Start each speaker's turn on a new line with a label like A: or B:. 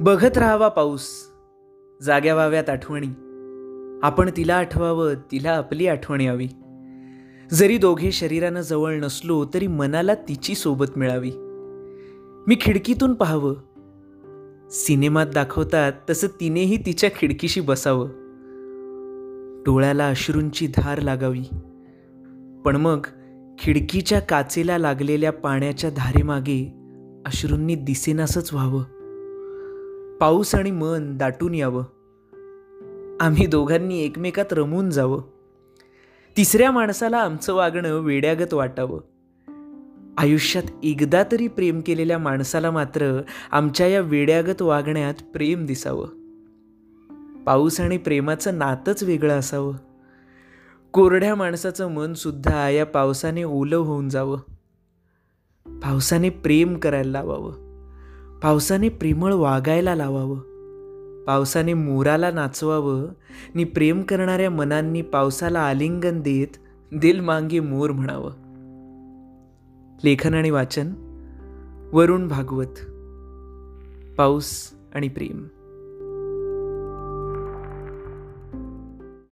A: बघत राहावा पाऊस. जाग्या व्हाव्यात आठवणी. आपण तिला आठवावं तिला आपली आठवण यावी. जरी दोघे शरीरानं जवळ नसलो तरी मनाला तिची सोबत मिळावी. मी खिडकीतून पाहावं. सिनेमात दाखवतात तसं तिनेही तिच्या खिडकीशी बसावं. डोळ्याला अश्रूंची धार लागावी. पण मग खिडकीच्या काचेला लागलेल्या पाण्याच्या धारेमागे अश्रूंनी दिसेनासच व्हावं. पाऊस आणि मन दाटून यावं. आम्ही दोघांनी एकमेकात रमून जावं. तिसऱ्या माणसाला आमचं वागणं वेड्यागत वाटावं. आयुष्यात एकदा तरी प्रेम केलेल्या माणसाला मात्र आमच्या या वेड्यागत वागण्यात प्रेम दिसावं. पाऊस आणि प्रेमाचं नातंच वेगळं असावं. कोरड्या माणसाचं मनसुद्धा या पावसाने ओलं होऊन जावं. पावसाने प्रेम करायला लावावं. पावसाने प्रेमळ वागायला लावावं. पावसाने मोराला नाचवावं. नि प्रेम करणाऱ्या मनांनी पावसाला आलिंगन देत दिल मांगे मोर म्हणावं. लेखन आणि वाचन वरुण भागवत. पाऊस आणि प्रेम.